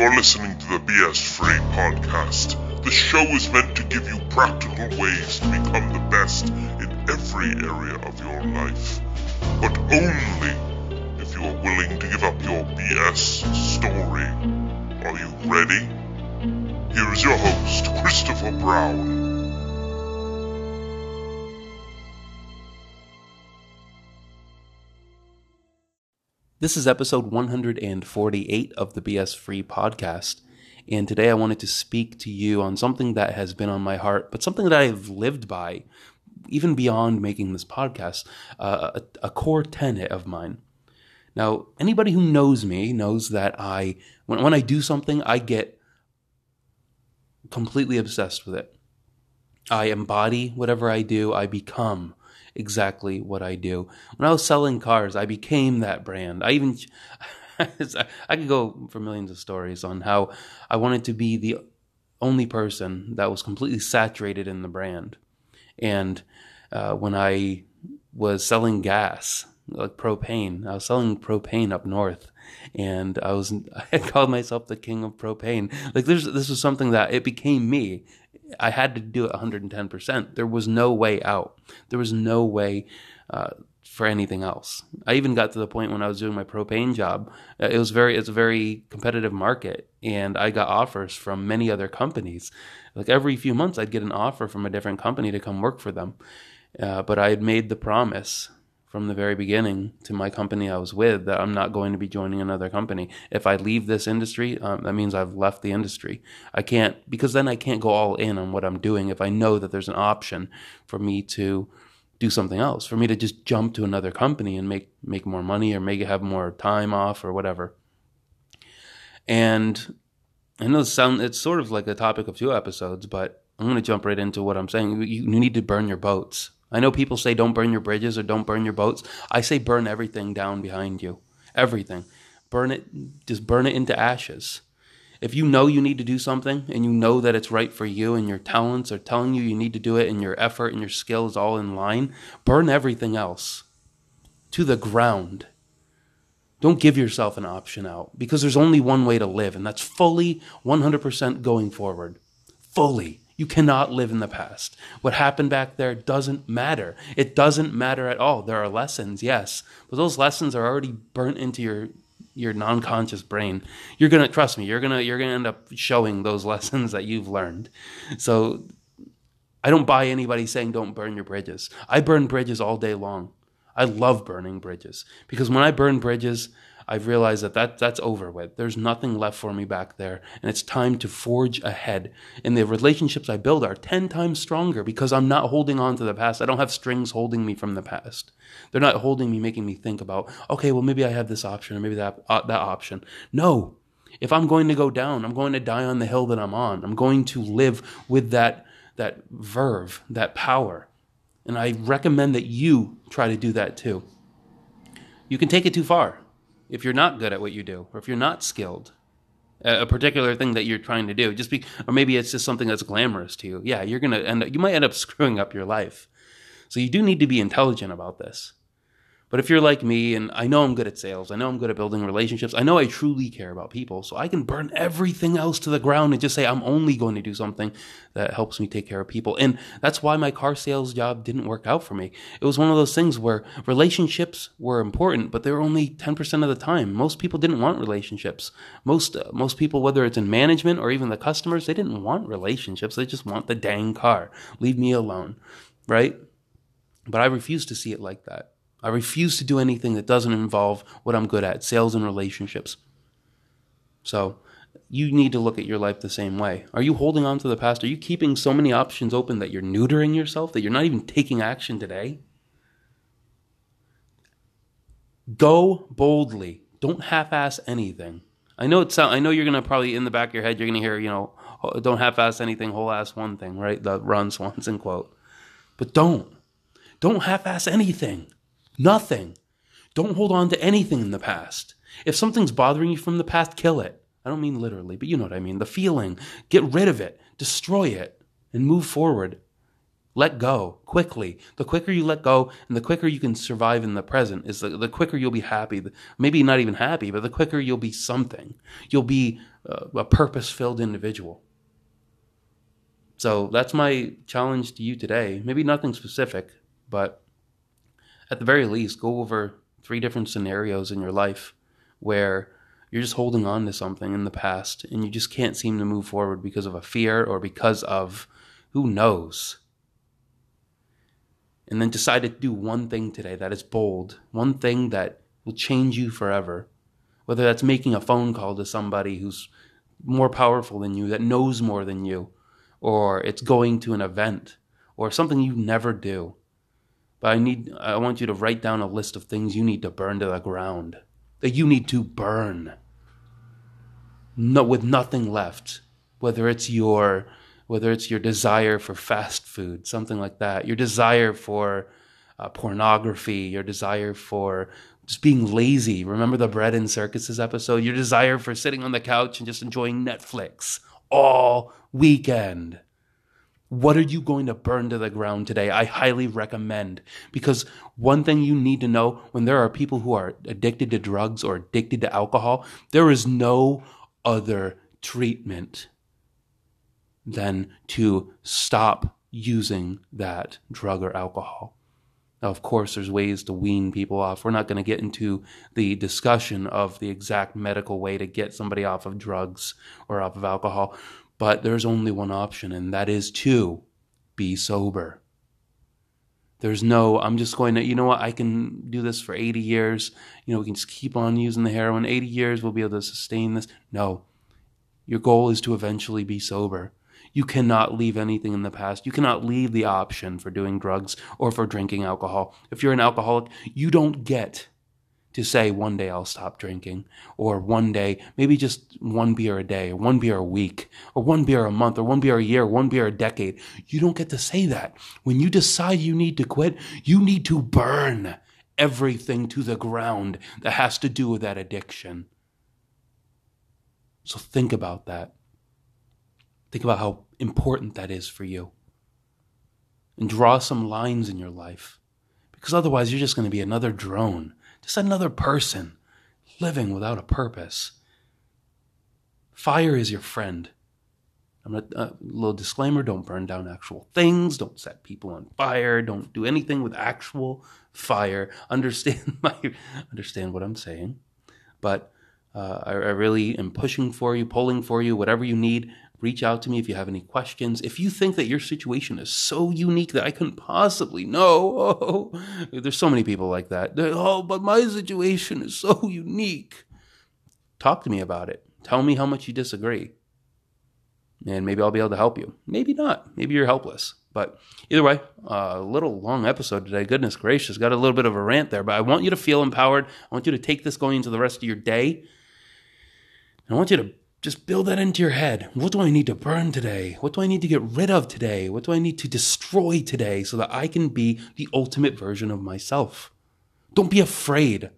You're listening to the BS Free podcast. The show is meant to give you practical ways to become the best in every area of your life, but only if you are willing to give up your BS story. Are you ready? Here is your host, Christopher Brown. This is episode 148 of the BS Free podcast. And today I wanted to speak to you on something that has been on my heart, but something that I've lived by even beyond making this podcast, uh, a, a core tenet of mine. Now, anybody who knows me knows that I, when, when I do something, I get completely obsessed with it. I embody whatever I do, I become exactly what I do. When I was selling cars, I became that brand. I even I could go for millions of stories on how I wanted to be the only person that was completely saturated in the brand. And uh, when I was selling gas, like propane, I was selling propane up north, and I was I called myself the king of propane. Like this, this was something that it became me. I had to do it 110%. There was no way out. There was no way uh, for anything else. I even got to the point when I was doing my propane job. Uh, it was very, it's a very competitive market, and I got offers from many other companies. Like every few months, I'd get an offer from a different company to come work for them. Uh, but I had made the promise from the very beginning to my company I was with that I'm not going to be joining another company. If I leave this industry, um, that means I've left the industry. I can't, because then I can't go all in on what I'm doing if I know that there's an option for me to do something else, for me to just jump to another company and make, make more money or make have more time off or whatever. And I know it's, sound, it's sort of like a topic of two episodes, but I'm going to jump right into what I'm saying. You, you need to burn your boats I know people say don't burn your bridges or don't burn your boats. I say burn everything down behind you. Everything. Burn it, just burn it into ashes. If you know you need to do something and you know that it's right for you and your talents are telling you you need to do it and your effort and your skill is all in line, burn everything else to the ground. Don't give yourself an option out because there's only one way to live, and that's fully 100% going forward. Fully. You cannot live in the past. What happened back there doesn't matter. It doesn't matter at all. There are lessons, yes, but those lessons are already burnt into your your non-conscious brain. You're gonna trust me. You're gonna you're gonna end up showing those lessons that you've learned. So I don't buy anybody saying don't burn your bridges. I burn bridges all day long. I love burning bridges because when I burn bridges, I've realized that, that that's over with. There's nothing left for me back there. And it's time to forge ahead. And the relationships I build are 10 times stronger because I'm not holding on to the past. I don't have strings holding me from the past. They're not holding me, making me think about, okay, well, maybe I have this option or maybe that, uh, that option. No. If I'm going to go down, I'm going to die on the hill that I'm on. I'm going to live with that, that verve, that power. And I recommend that you try to do that too. You can take it too far if you're not good at what you do or if you're not skilled a particular thing that you're trying to do just be or maybe it's just something that's glamorous to you yeah you're gonna end up, you might end up screwing up your life. So you do need to be intelligent about this but if you're like me, and I know I'm good at sales, I know I'm good at building relationships, I know I truly care about people, so I can burn everything else to the ground and just say I'm only going to do something that helps me take care of people. And that's why my car sales job didn't work out for me. It was one of those things where relationships were important, but they were only 10% of the time. Most people didn't want relationships. Most uh, most people whether it's in management or even the customers, they didn't want relationships. They just want the dang car. Leave me alone, right? But I refuse to see it like that. I refuse to do anything that doesn't involve what I'm good at sales and relationships. So, you need to look at your life the same way. Are you holding on to the past? Are you keeping so many options open that you're neutering yourself, that you're not even taking action today? Go boldly. Don't half-ass anything. I know it it's. I know you're gonna probably in the back of your head you're gonna hear, you know, oh, don't half-ass anything, whole-ass one thing, right? The Ron Swanson quote. But don't. Don't half-ass anything. Nothing. Don't hold on to anything in the past. If something's bothering you from the past, kill it. I don't mean literally, but you know what I mean. The feeling. Get rid of it. Destroy it. And move forward. Let go quickly. The quicker you let go and the quicker you can survive in the present is the, the quicker you'll be happy. Maybe not even happy, but the quicker you'll be something. You'll be uh, a purpose filled individual. So that's my challenge to you today. Maybe nothing specific, but at the very least, go over three different scenarios in your life where you're just holding on to something in the past and you just can't seem to move forward because of a fear or because of who knows. And then decide to do one thing today that is bold, one thing that will change you forever. Whether that's making a phone call to somebody who's more powerful than you, that knows more than you, or it's going to an event, or something you never do. But I need I want you to write down a list of things you need to burn to the ground. That you need to burn. No, with nothing left. Whether it's your whether it's your desire for fast food, something like that, your desire for uh, pornography, your desire for just being lazy. Remember the bread and circuses episode? Your desire for sitting on the couch and just enjoying Netflix all weekend. What are you going to burn to the ground today? I highly recommend because one thing you need to know when there are people who are addicted to drugs or addicted to alcohol, there is no other treatment than to stop using that drug or alcohol. Now, of course, there's ways to wean people off. We're not going to get into the discussion of the exact medical way to get somebody off of drugs or off of alcohol. But there's only one option, and that is to be sober. There's no, I'm just going to, you know what, I can do this for 80 years. You know, we can just keep on using the heroin. 80 years, we'll be able to sustain this. No. Your goal is to eventually be sober. You cannot leave anything in the past. You cannot leave the option for doing drugs or for drinking alcohol. If you're an alcoholic, you don't get to say one day I'll stop drinking, or one day, maybe just one beer a day, or one beer a week, or one beer a month, or one beer a year, one beer a decade. You don't get to say that. When you decide you need to quit, you need to burn everything to the ground that has to do with that addiction. So think about that. Think about how important that is for you. And draw some lines in your life. Because otherwise, you're just going to be another drone just another person living without a purpose. Fire is your friend. I'm a uh, little disclaimer don't burn down actual things, don't set people on fire, don't do anything with actual fire. Understand my understand what I'm saying. But uh, I, I really am pushing for you, pulling for you, whatever you need. Reach out to me if you have any questions. If you think that your situation is so unique that I couldn't possibly know, oh, there's so many people like that. Oh, but my situation is so unique. Talk to me about it. Tell me how much you disagree. And maybe I'll be able to help you. Maybe not. Maybe you're helpless. But either way, a little long episode today. Goodness gracious, got a little bit of a rant there. But I want you to feel empowered. I want you to take this going into the rest of your day. I want you to just build that into your head. What do I need to burn today? What do I need to get rid of today? What do I need to destroy today so that I can be the ultimate version of myself? Don't be afraid